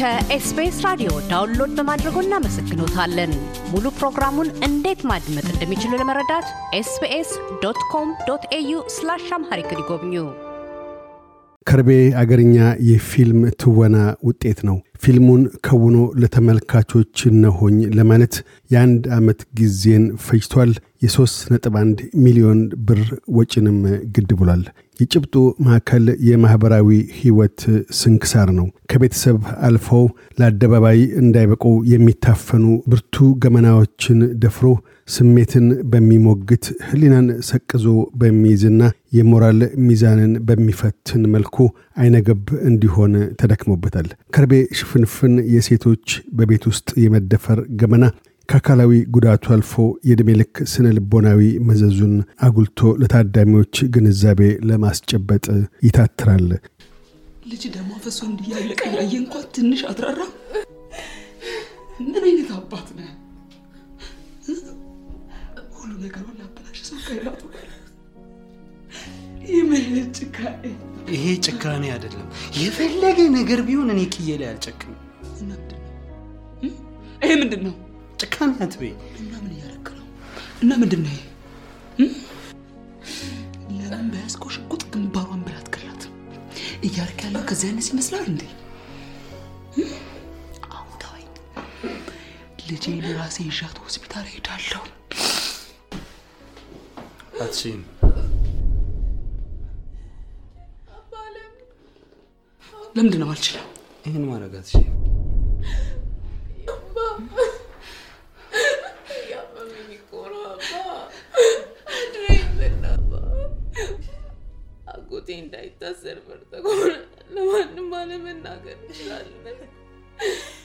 ከ SBS ራዲዮ download በማድረጎ እናመሰግኖታለን። ሙሉ ፕሮግራሙን እንዴት ማድመጥ እንደሚችሉ ለመረዳት SBS dot com dot au slash Amharic ይጎብኙ። ከርቤ አገርኛ የፊልም ትወና ውጤት ነው። ፊልሙን ከውኖ ለተመልካቾች እነሆኝ ለማለት የአንድ ዓመት ጊዜን ፈጅቷል። የሦስት ነጥብ አንድ ሚሊዮን ብር ወጪንም ግድ ብሏል። የጭብጡ ማዕከል የማኅበራዊ ሕይወት ስንክሳር ነው። ከቤተሰብ አልፈው ለአደባባይ እንዳይበቁ የሚታፈኑ ብርቱ ገመናዎችን ደፍሮ ስሜትን በሚሞግት ሕሊናን ሰቅዞ በሚይዝና የሞራል ሚዛንን በሚፈትን መልኩ አይነገብ እንዲሆን ተደክሞበታል። ከርቤ ሽፍንፍን የሴቶች በቤት ውስጥ የመደፈር ገመና ከአካላዊ ጉዳቱ አልፎ የዕድሜ ልክ ስነ ልቦናዊ መዘዙን አጉልቶ ለታዳሚዎች ግንዛቤ ለማስጨበጥ ይታትራል። ልጅ ደሞ ፈሶ እንዲያለቀ ያየ እንኳን ትንሽ አትራራ። ምን አይነት አባት ነህ? ሁሉ ነገሯን ላበላሽ ሰው ይህ ጭካኔ ይሄ ጭካኔ አይደለም። የፈለገ ነገር ቢሆን እኔ ክዬ ላይ አልጨክም። ይሄ? ምንድን ነው ጭካኔ አትበይ። እና ምን እያደረክ ነው? እና ምንድን ነው ይሄ? ለምን በያዝከው ሽጉጥ ግንባሯን ብላ አትገላትም? እያደረክ ያለው ከዚህ አይነት ይመስላል እንዴ? አሁን ተወኝ። ልጄን ራሴ ይዣት ሆስፒታል ሄዳለሁ። አትችይም። ለምንድን ነው አልችልም? ይህን ማድረግ አትችይም። አጎቴ እንዳይታሰር ከሆነ ለማንም አለመናገር እንችላለን።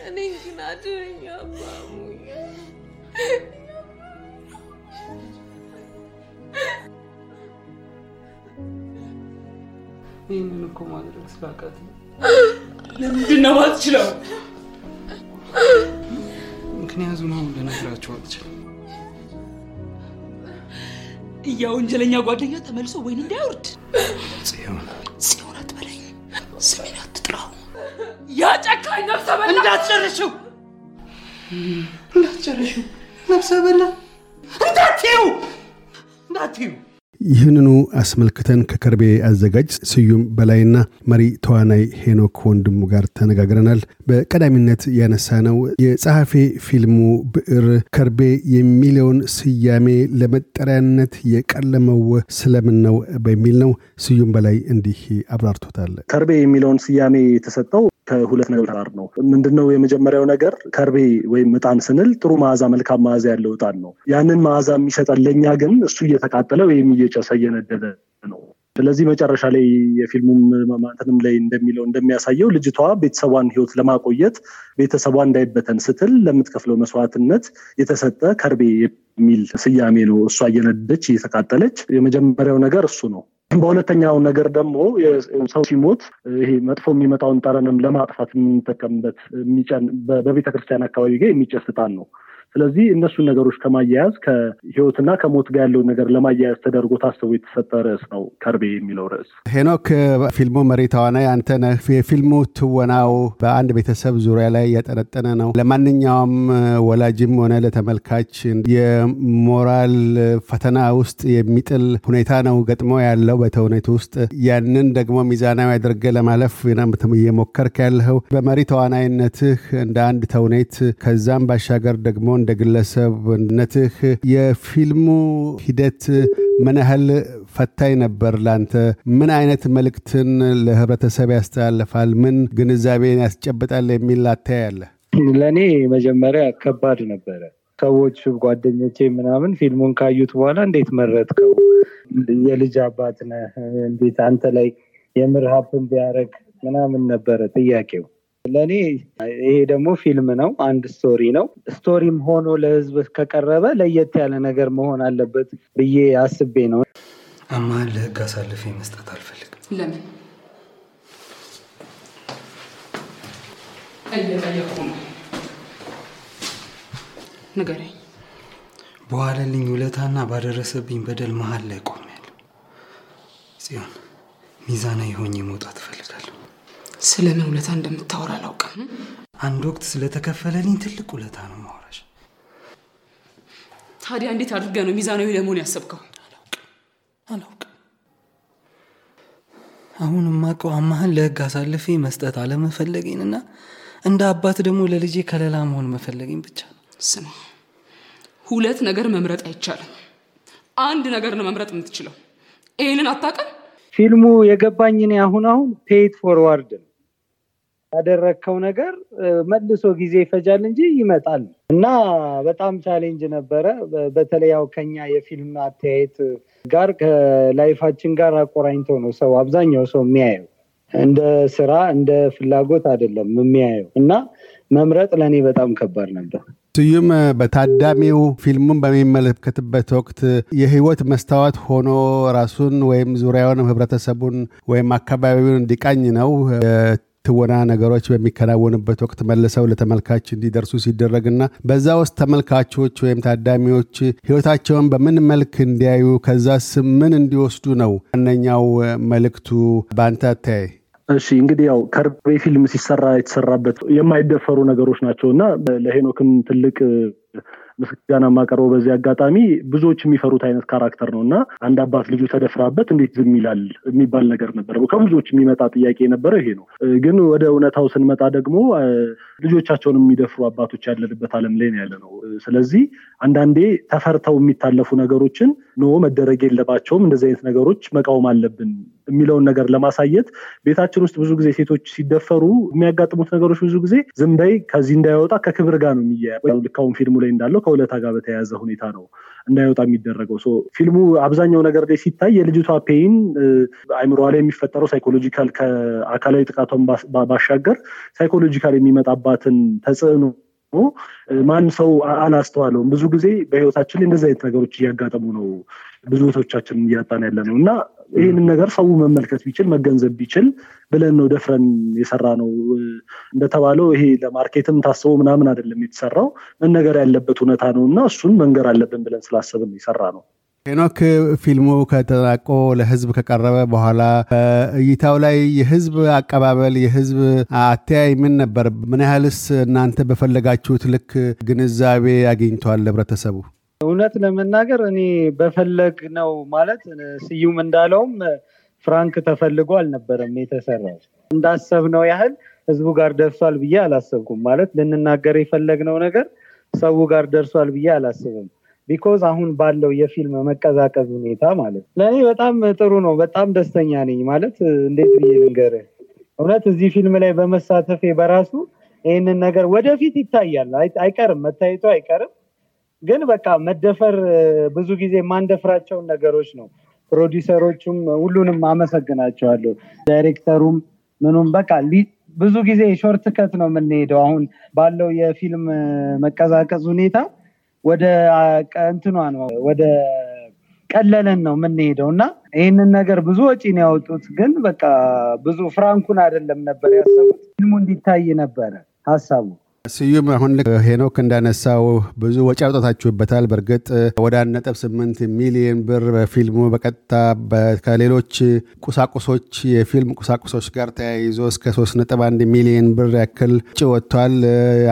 እኔ ግን አድረኝ አባሙኝ። ይህንን እኮ ማድረግ ስላቃት ለምንድን ነው አልችለው? ምክንያቱም አሁን ልነግራቸው አልችልም። ያ ወንጀለኛ ጓደኛ ተመልሶ ወይን እንዳይወርድ? ጽዮን። ጽዮን አትበለኝ፣ ስሜን አትጥራው። ያ ጨካኝ ነፍሰ በላ! እንዳትጨርሽው እንዳትጨርሽው ነፍሰ በላ! እንዳትዩ እንዳትዩ ይህንኑ አስመልክተን ከከርቤ አዘጋጅ ስዩም በላይና መሪ ተዋናይ ሄኖክ ወንድሙ ጋር ተነጋግረናል። በቀዳሚነት ያነሳነው የጸሐፌ ፊልሙ ብዕር ከርቤ የሚለውን ስያሜ ለመጠሪያነት የቀለመው ስለምን ነው በሚል ነው። ስዩም በላይ እንዲህ አብራርቶታል። ከርቤ የሚለውን ስያሜ የተሰጠው ከሁለት ነገር ጋር ነው። ምንድነው? የመጀመሪያው ነገር ከርቤ ወይም እጣን ስንል ጥሩ መዓዛ፣ መልካም መዓዛ ያለው እጣን ነው። ያንን መዓዛ የሚሰጠን ለእኛ ግን እሱ እየተቃጠለ ወይም እየጨሰ እየነደደ ነው። ስለዚህ መጨረሻ ላይ የፊልሙም ማንተንም ላይ እንደሚለው እንደሚያሳየው ልጅቷ ቤተሰቧን ሕይወት ለማቆየት ቤተሰቧ እንዳይበተን ስትል ለምትከፍለው መስዋዕትነት የተሰጠ ከርቤ የሚል ስያሜ ነው። እሷ እየነደደች እየተቃጠለች፣ የመጀመሪያው ነገር እሱ ነው። በሁለተኛው ነገር ደግሞ ሰው ሲሞት ይሄ መጥፎ የሚመጣውን ጠረንም ለማጥፋት የምንጠቀምበት በቤተ ክርስቲያን አካባቢ ጋር የሚጨስ ዕጣን ነው። ስለዚህ እነሱን ነገሮች ከማያያዝ ከህይወትና ከሞት ጋር ያለውን ነገር ለማያያዝ ተደርጎ ታስቦ የተሰጠ ርዕስ ነው ከርቤ የሚለው ርዕስ። ሄኖክ፣ ፊልሙ መሪ ተዋናይ አንተ ነህ። የፊልሙ ትወናው በአንድ ቤተሰብ ዙሪያ ላይ ያጠነጠነ ነው። ለማንኛውም ወላጅም ሆነ ለተመልካች የሞራል ፈተና ውስጥ የሚጥል ሁኔታ ነው ገጥሞ ያለው በተውኔቱ ውስጥ። ያንን ደግሞ ሚዛናዊ አድርገህ ለማለፍ እየሞከርክ ያለኸው በመሪ ተዋናይነትህ እንደ አንድ ተውኔት ከዛም ባሻገር ደግሞ እንደ ግለሰብነትህ የፊልሙ ሂደት ምን ያህል ፈታኝ ነበር ላንተ? ምን አይነት መልእክትን ለህብረተሰብ ያስተላልፋል? ምን ግንዛቤን ያስጨብጣል የሚል አታያለ? ለእኔ መጀመሪያ ከባድ ነበረ። ሰዎች ጓደኞቼ ምናምን ፊልሙን ካዩት በኋላ እንዴት መረጥከው? የልጅ አባት ነህ፣ እንዴት አንተ ላይ የምር happen ምናምን ነበረ ጥያቄው። ለእኔ ይሄ ደግሞ ፊልም ነው፣ አንድ story ነው። story ም ሆኖ ለህዝብ ከቀረበ ለየት ያለ ነገር መሆን አለበት ብዬ አስቤ ነው። አማን ለህግ አሳልፌ መስጠት አልፈልግም። ለምን እየጠየቁ ነው? ንገረኝ። በዋለልኝ ውለታና ባደረሰብኝ በደል መሀል ላይ ቆሜያለሁ። ጽዮን፣ ሚዛናዊ ሆኜ መውጣት እፈልጋለሁ። ስለምን ውለታ እንደምታወራ አላውቅም። አንድ ወቅት ስለተከፈለልኝ ትልቅ ውለታ ነው ማውራሽ። ታዲያ እንዴት አድርገህ ነው ሚዛናዊ ለመሆን ያሰብከው? አላውቅም። አሁን የማውቀው አማህን ለህግ አሳልፌ መስጠት አለመፈለጌንና እንደ አባት ደግሞ ለልጄ ከለላ መሆን መፈለጌን ብቻ ነው። ስማ፣ ሁለት ነገር መምረጥ አይቻልም። አንድ ነገር ነው መምረጥ የምትችለው። ይህንን አታውቅም? ፊልሙ የገባኝ እኔ አሁን አሁን pay it forward ነው ያደረግከው ነገር መልሶ ጊዜ ይፈጃል እንጂ ይመጣል እና በጣም challenge ነበረ። በተለይ ያው ከኛ የፊልም አተያየት ጋር ከ life አችን ጋር አቆራኝቶ ነው ሰው አብዛኛው ሰው የሚያየው እንደ ስራ እንደ ፍላጎት አይደለም የሚያየው እና መምረጥ ለእኔ በጣም ከባድ ነበር። ስዩም በታዳሚው ፊልሙን በሚመለከትበት ወቅት የህይወት መስታወት ሆኖ ራሱን ወይም ዙሪያውን ህብረተሰቡን ወይም አካባቢውን እንዲቃኝ ነው የትወና ነገሮች በሚከናወኑበት ወቅት መልሰው ለተመልካች እንዲደርሱ ሲደረግና በዛ ውስጥ ተመልካቾች ወይም ታዳሚዎች ህይወታቸውን በምን መልክ እንዲያዩ ከዛስ ምን እንዲወስዱ ነው ዋነኛው መልእክቱ በአንተ አተያይ? እሺ እንግዲህ ያው ከርቤ ፊልም ሲሰራ የተሰራበት የማይደፈሩ ነገሮች ናቸው እና ለሄኖክም ትልቅ ምስጋና የማቀርበው በዚህ አጋጣሚ ብዙዎች የሚፈሩት አይነት ካራክተር ነው እና አንድ አባት ልጁ ተደፍራበት እንዴት ዝም ይላል የሚባል ነገር ነበር። ከብዙዎች የሚመጣ ጥያቄ የነበረው ይሄ ነው። ግን ወደ እውነታው ስንመጣ ደግሞ ልጆቻቸውን የሚደፍሩ አባቶች ያለንበት ዓለም ላይ ያለ ነው። ስለዚህ አንዳንዴ ተፈርተው የሚታለፉ ነገሮችን no መደረግ የለባቸውም እንደዚህ አይነት ነገሮች መቃወም አለብን የሚለውን ነገር ለማሳየት ቤታችን ውስጥ ብዙ ጊዜ ሴቶች ሲደፈሩ የሚያጋጥሙት ነገሮች ብዙ ጊዜ ዝም በይ ከዚህ እንዳይወጣ ከክብር ጋር ነው የሚያያዘው። ልክ አሁን ፊልሙ ላይ እንዳለው ከውለታ ጋር በተያያዘ ሁኔታ ነው እንዳይወጣ የሚደረገው። ፊልሙ አብዛኛው ነገር ላይ ሲታይ የልጅቷ pain አይምሯ ላይ የሚፈጠረው psychological ከአካላዊ ጥቃቷን ባሻገር psychological የሚመጣባትን ተጽዕኖ ማንም ሰው አላስተዋለውም። ብዙ ጊዜ በህይወታችን ላይ እንደዚህ አይነት ነገሮች እያጋጠሙ ነው ብዙ እህቶቻችን እያጣን ያለ ነው እና ይህንን ነገር ሰው መመልከት ቢችል መገንዘብ ቢችል ብለን ነው ደፍረን የሰራነው። እንደተባለው ይሄ ለ market ም ታስቦ ምናምን አይደለም የተሰራው መነገር ያለበት እውነታ ነው እና እሱን መንገር አለብን ብለን ስላሰብን የሰራነው። ሄኖክ ፊልሙ ከተጠናቆ ለህዝብ ከቀረበ በኋላ እይታው ላይ የህዝብ አቀባበል የህዝብ አተያይ ምን ነበር? ምን ያህልስ እናንተ በፈለጋችሁት ልክ ግንዛቤ አግኝቷል ህብረተሰቡ? እውነት ለመናገር እኔ በፈለግነው ማለት ስዩም እንዳለውም ፍራንክ ተፈልጎ አልነበረም የተሰራው። እንዳሰብነው ያህል ህዝቡ ጋር ደርሷል ብዬ አላሰብኩም። ማለት ልንናገር የፈለግነው ነገር ሰው ጋር ደርሷል ብዬ አላስብም። because አሁን ባለው የፊልም መቀዛቀዝ ሁኔታ ማለት ለእኔ በጣም ጥሩ ነው። በጣም ደስተኛ ነኝ። ማለት እንዴት ብዬ ልንገርህ፣ እውነት እዚህ ፊልም ላይ በመሳተፌ በራሱ ይህንን ነገር ወደፊት ይታያል፣ አይቀርም፣ መታየቱ አይቀርም። ግን በቃ መደፈር ብዙ ጊዜ የማንደፍራቸውን ነገሮች ነው። ፕሮዲሰሮቹም ሁሉንም አመሰግናቸዋለሁ። ዳይሬክተሩም ምኑም በቃ ብዙ ጊዜ short cut ነው የምንሄደው። አሁን ባለው የፊልም መቀዛቀዝ ሁኔታ ወደ እንትኗ ነው ወደ ቀለለን ነው የምንሄደው እና ይህንን ነገር ብዙ ወጪ ነው ያወጡት። ግን በቃ ብዙ ፍራንኩን አይደለም ነበር ያሰቡት፣ ፊልሙ እንዲታይ ነበረ ሀሳቡ። ስዩም አሁን ልክ ሄኖክ እንዳነሳው ብዙ ወጪ አውጣታችሁበታል። በእርግጥ ወደ አንድ ነጥብ ስምንት ሚሊዮን ብር በፊልሙ በቀጥታ ከሌሎች ቁሳቁሶች የፊልም ቁሳቁሶች ጋር ተያይዞ እስከ ሶስት ነጥብ አንድ ሚሊዮን ብር ያክል ወጪ ወጥቷል።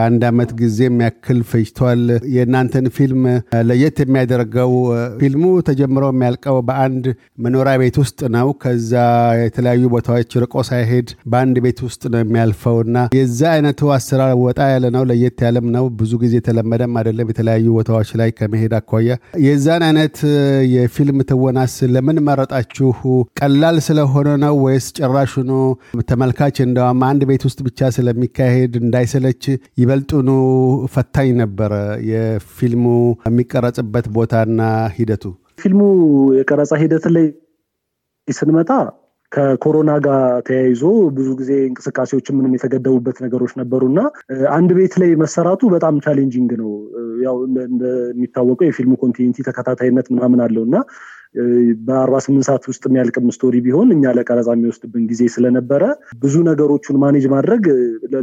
አንድ አመት ጊዜም ያክል ፈጅቷል። የእናንተን ፊልም ለየት የሚያደርገው ፊልሙ ተጀምሮ የሚያልቀው በአንድ መኖሪያ ቤት ውስጥ ነው። ከዛ የተለያዩ ቦታዎች ርቆ ሳይሄድ በአንድ ቤት ውስጥ ነው የሚያልፈው እና የዛ አይነቱ አሰራር ወጣ ያለ ነው። ለየት ያለም ነው። ብዙ ጊዜ የተለመደም አይደለም። የተለያዩ ቦታዎች ላይ ከመሄድ አኳያ የዛን አይነት የፊልም ትወናስ ለምን መረጣችሁ? ቀላል ስለሆነ ነው ወይስ ጭራሹኑ ተመልካች እንደውም አንድ ቤት ውስጥ ብቻ ስለሚካሄድ እንዳይሰለች ይበልጡኑ ፈታኝ ነበረ የፊልሙ የሚቀረጽበት ቦታና ሂደቱ? ፊልሙ የቀረጻ ሂደት ላይ ስንመጣ ከኮሮና ጋር ተያይዞ ብዙ ጊዜ እንቅስቃሴዎች ምንም የተገደቡበት ነገሮች ነበሩ እና አንድ ቤት ላይ መሰራቱ በጣም challenging ነው። ያው እንደሚታወቀው የፊልሙ continuity ተከታታይነት ምናምን አለው እና በአርባ ስምንት ሰዓት ውስጥ የሚያልቅም story ቢሆን እኛ ለቀረጻ የሚወስድብን ጊዜ ስለነበረ ብዙ ነገሮቹን manage ማድረግ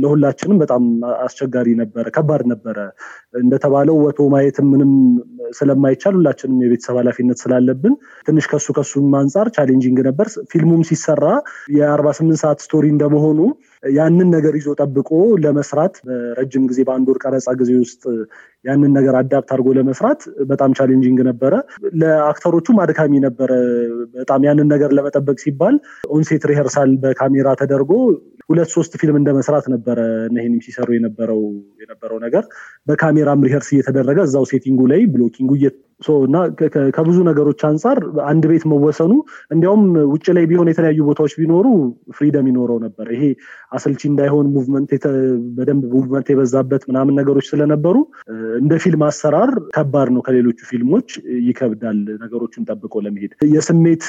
ለሁላችንም በጣም አስቸጋሪ ነበረ፣ ከባድ ነበረ። እንደተባለው ወቶ ማየትም ምንም ስለማይቻል ሁላችንም የቤተሰብ ኃላፊነት ስላለብን ትንሽ ከሱ ከሱም አንጻር challenging ነበር። ፊልሙም ሲሰራ የአርባ ስምንት ሰዓት story እንደመሆኑ ያንን ነገር ይዞ ጠብቆ ለመስራት በረጅም ጊዜ በአንድ ወር ቀረጻ ጊዜ ውስጥ ያንን ነገር adapt አድርጎ ለመስራት በጣም challenging ነበረ። ለ actor ኦቹም አድካሚ ነበረ። በጣም ያንን ነገር ለመጠበቅ ሲባል on-set rehearsal በካሜራ ተደርጎ ሁለት ሶስት ፊልም እንደ መስራት ነበረ ይህንም ሲሰሩ የነበረው የነበረው ነገር በካሜራም rehearse እየተደረገ እዛው setting ኡ ላይ blocking ኡ እና ከብዙ ነገሮች አንጻር አንድ ቤት መወሰኑ እንዲያውም ውጭ ላይ ቢሆን የተለያዩ ቦታዎች ቢኖሩ freedom ይኖረው ነበር። ይሄ አሰልቺ እንዳይሆን movement በደንብ movement የበዛበት ምናምን ነገሮች ስለነበሩ እንደ ፊልም አሰራር ከባድ ነው። ከሌሎቹ ፊልሞች ይከብዳል ነገሮችን ጠብቆ ለመሄድ የስሜት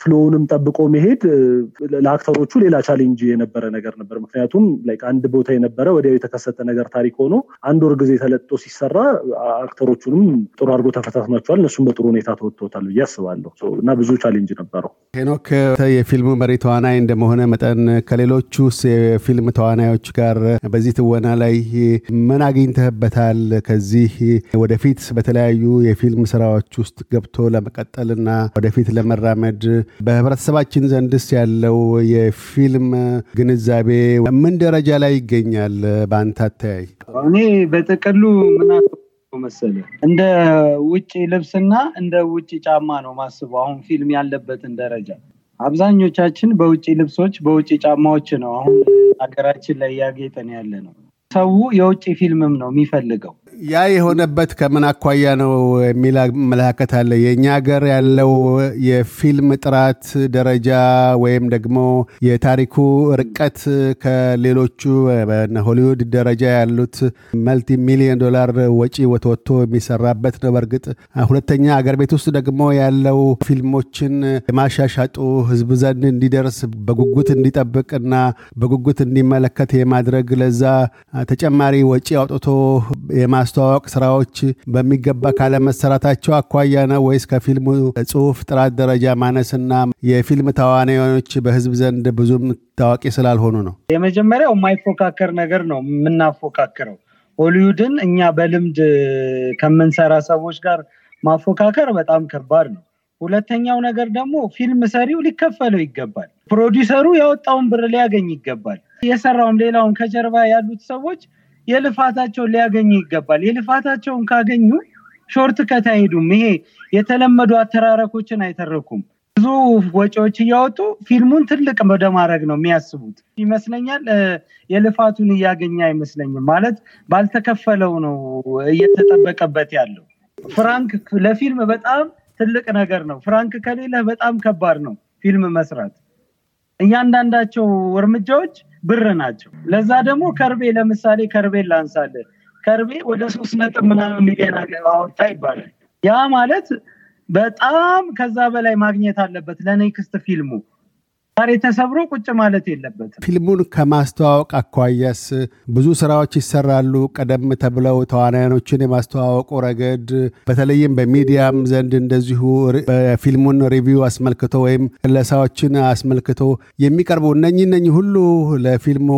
flow ንም ጠብቆ መሄድ ለ actor ኦቹ ሌላ challenge የነበረ ነገር ነበር። ምክንያቱም አንድ ቦታ የነበረ ወዲያው የተከሰተ ነገር ታሪክ ሆኖ አንድ ወር ጊዜ ተለጥጦ ሲሰራ actor ኦቹንም ጥሩ አድርጎ ተፈታትኗቸዋል። እነሱም በጥሩ ሁኔታ ተወጥተውታል ብዬ አስባለሁ እና ብዙ challenge ነበረው። ሄኖክ የፊልሙ መሪ ተዋናይ እንደመሆነ መጠን ከሌሎቹ የፊልም ተዋናዮች ጋር በዚህ ትወና ላይ ምን አግኝተህበታል? ከዚህ ወደፊት በተለያዩ የፊልም ስራዎች ውስጥ ገብቶ ለመቀጠልና ወደፊት ለመራመድ በህብረተሰባችን ዘንድስ ያለው የፊልም ግንዛቤ ምን ደረጃ ላይ ይገኛል? በአንተ አተያይ። እኔ በጥቅሉ ምን መሰለ እንደ ውጭ ልብስና እንደ ውጭ ጫማ ነው ማስበው አሁን ፊልም ያለበትን ደረጃ አብዛኞቻችን በውጭ ልብሶች በውጭ ጫማዎች ነው አሁን ሀገራችን ላይ እያጌጠን ያለ ነው ሰው የውጭ ፊልምም ነው የሚፈልገው ያ የሆነበት ከምን አኳያ ነው የሚል አመለካከት አለ። የእኛ ሀገር ያለው የፊልም ጥራት ደረጃ ወይም ደግሞ የታሪኩ ርቀት ከሌሎቹ በሆሊውድ ደረጃ ያሉት መልቲ ሚሊዮን ዶላር ወጪ ወትወጥቶ የሚሰራበት ነው። በእርግጥ ሁለተኛ አገር ቤት ውስጥ ደግሞ ያለው ፊልሞችን የማሻሻጡ ህዝብ ዘንድ እንዲደርስ በጉጉት እንዲጠብቅና በጉጉት እንዲመለከት የማድረግ ለዛ ተጨማሪ ወጪ አውጥቶ የማስተዋወቅ ስራዎች በሚገባ ካለመሰራታቸው አኳያ ነው ወይስ ከፊልሙ ጽሁፍ ጥራት ደረጃ ማነስና የፊልም ተዋናዮች በህዝብ ዘንድ ብዙም ታዋቂ ስላልሆኑ ነው? የመጀመሪያው የማይፎካከር ነገር ነው የምናፎካክረው። ሆሊውድን እኛ በልምድ ከምንሰራ ሰዎች ጋር ማፎካከር በጣም ከባድ ነው። ሁለተኛው ነገር ደግሞ ፊልም ሰሪው ሊከፈለው ይገባል። ፕሮዲሰሩ ያወጣውን ብር ሊያገኝ ይገባል። የሰራውም ሌላውም ከጀርባ ያሉት ሰዎች የልፋታቸውን ሊያገኙ ይገባል። የልፋታቸውን ካገኙ short cut አይሄዱም። ይሄ የተለመዱ አተራረኮችን አይተረኩም። ብዙ ወጪዎች እያወጡ ፊልሙን ትልቅ ወደ ማድረግ ነው የሚያስቡት ይመስለኛል። የልፋቱን እያገኘ አይመስለኝም። ማለት ባልተከፈለው ነው እየተጠበቀበት ያለው። ፍራንክ ለፊልም በጣም ትልቅ ነገር ነው። ፍራንክ ከሌለ በጣም ከባድ ነው ፊልም መስራት። እያንዳንዳቸው እርምጃዎች ብር ናቸው። ለዛ ደግሞ ከርቤ ለምሳሌ ከርቤ ላንሳለ ከርቤ ወደ ሶስት ነጥብ ምናምን ሚሊዮን አወጣ ይባላል። ያ ማለት በጣም ከዛ በላይ ማግኘት አለበት ለኔክስት ፊልሙ። ዛሬ ተሰብሮ ቁጭ ማለት የለበትም። ፊልሙን ከማስተዋወቅ አኳያስ ብዙ ስራዎች ይሰራሉ። ቀደም ተብለው ተዋናያኖችን የማስተዋወቁ ረገድ በተለይም በሚዲያም ዘንድ እንደዚሁ ፊልሙን review አስመልክቶ ወይም ክለሳዎችን አስመልክቶ የሚቀርቡ እነኚህ እነኚህ ሁሉ ለፊልሙ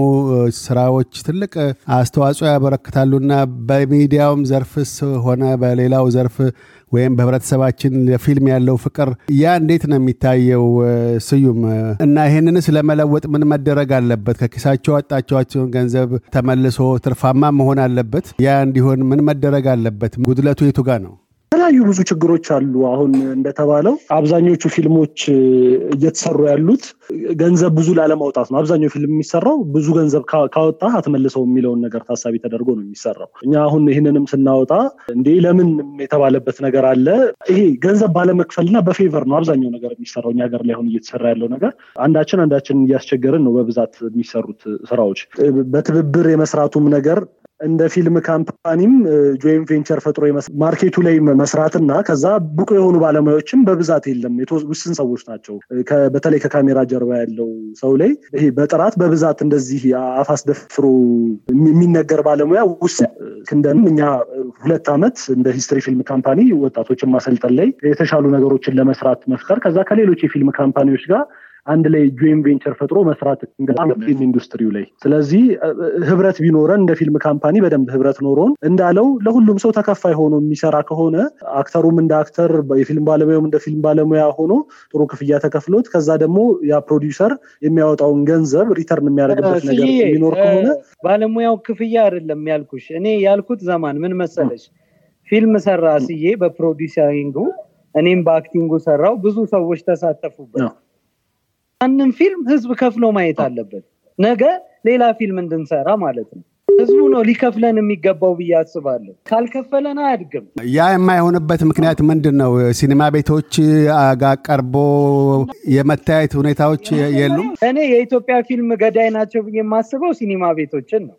ስራዎች ትልቅ አስተዋጽኦ ያበረክታሉና በሚዲያውም ዘርፍስ ሆነ በሌላው ዘርፍ ወይም በህብረተሰባችን ለፊልም ያለው ፍቅር ያ እንዴት ነው የሚታየው? ስዩም እና ይህንንስ ለመለወጥ ምን መደረግ አለበት? ከኪሳቸው ያወጣቸውን ገንዘብ ተመልሶ ትርፋማ መሆን አለበት። ያ እንዲሆን ምን መደረግ አለበት? ጉድለቱ የቱ ጋር ነው? የተለያዩ ብዙ ችግሮች አሉ። አሁን እንደተባለው አብዛኞቹ ፊልሞች እየተሰሩ ያሉት ገንዘብ ብዙ ላለማውጣት ነው። አብዛኛው ፊልም የሚሰራው ብዙ ገንዘብ ካወጣ አትመልሰው የሚለውን ነገር ታሳቢ ተደርጎ ነው የሚሰራው። እኛ አሁን ይህንንም ስናወጣ እንዴ ለምን የተባለበት ነገር አለ። ይሄ ገንዘብ ባለመክፈልና በ favor ነው አብዛኛው ነገር የሚሰራው እኛ ሀገር ላይ አሁን እየተሰራ ያለው ነገር። አንዳችን አንዳችን እያስቸገርን ነው በብዛት የሚሰሩት ስራዎች። በትብብር የመስራቱም ነገር እንደ ፊልም company ም joint venture ፈጥሮ market ኡ ላይ መስራትና ከዛ ብቁ የሆኑ ባለሙያዎችም በብዛት የለም። ውስን ሰዎች ናቸው። በተለይ ከካሜራ ጀርባ ያለው ሰው ላይ ይሄ በጥራት በብዛት እንደዚህ አፍ አስደፍሮ የሚነገር ባለሙያ ውስን ነው እንደኛም እኛ ሁለት ዓመት እንደ history ፊልም company ወጣቶችን ማሰልጠን ላይ የተሻሉ ነገሮችን ለመስራት መፍጠር ከዛ ከሌሎች የፊልም company ዎች ጋር አንድ ላይ joint venture ፈጥሮ መስራት ፊልም ኢንዱስትሪው ላይ። ስለዚህ ህብረት ቢኖረን እንደ ፊልም company በደንብ ህብረት ኖሮን እንዳለው ለሁሉም ሰው ተከፋይ ሆኖ የሚሰራ ከሆነ actor ኡም እንደ actor፣ የፊልም ባለሙያውም እንደ ፊልም ባለሙያ ሆኖ ጥሩ ክፍያ ተከፍሎት ከዛ ደግሞ ያ ፕሮዲውሰር የሚያወጣውን ገንዘብ return የሚያደርግበት ነገር የሚኖር ከሆነ ባለሙያው ክፍያ አይደለም ያልኩሽ። እኔ ያልኩት ዘመን ምን መሰለሽ፣ ፊልም ሰራ ስዬ በ producing ኡ እኔም በ acting ኡ ሰራው፣ ብዙ ሰዎች ተሳተፉበት። ያንን ፊልም ህዝብ ከፍሎ ማየት አለበት። ነገ ሌላ ፊልም እንድንሰራ ማለት ነው። ህዝቡ ነው ሊከፍለን የሚገባው ብዬ አስባለሁ። ካልከፈለን አያድግም። ያ የማይሆንበት ምክንያት ምንድን ነው? ሲኒማ ቤቶች ጋር ቀርቦ የመታየት ሁኔታዎች የሉም። እኔ የኢትዮጵያ ፊልም ገዳይ ናቸው ብዬ የማስበው ሲኒማ ቤቶችን ነው።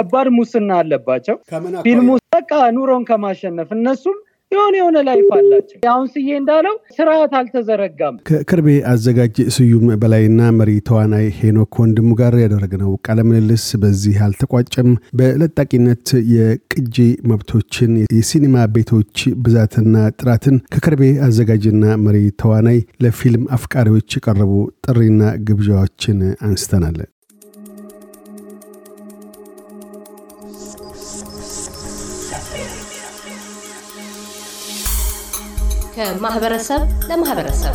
ከባድ ሙስና አለባቸው። ፊልሙ በቃ ኑሮን ከማሸነፍ እነሱም የሆነ የሆነ life አላቸው። አሁን ስዬ እንዳለው ስርዓት አልተዘረጋም። ከቅርቤ አዘጋጅ ስዩም በላይና መሪ ተዋናይ ሄኖክ ወንድሙ ጋር ያደረግነው ቃለ ምልልስ በዚህ አልተቋጨም። በለጣቂነት የቅጂ መብቶችን፣ የሲኒማ ቤቶች ብዛትና ጥራትን ከቅርቤ አዘጋጅና መሪ ተዋናይ ለፊልም አፍቃሪዎች የቀረቡ ጥሪና ግብዣዎችን አንስተናል። ከማህበረሰብ ለማህበረሰብ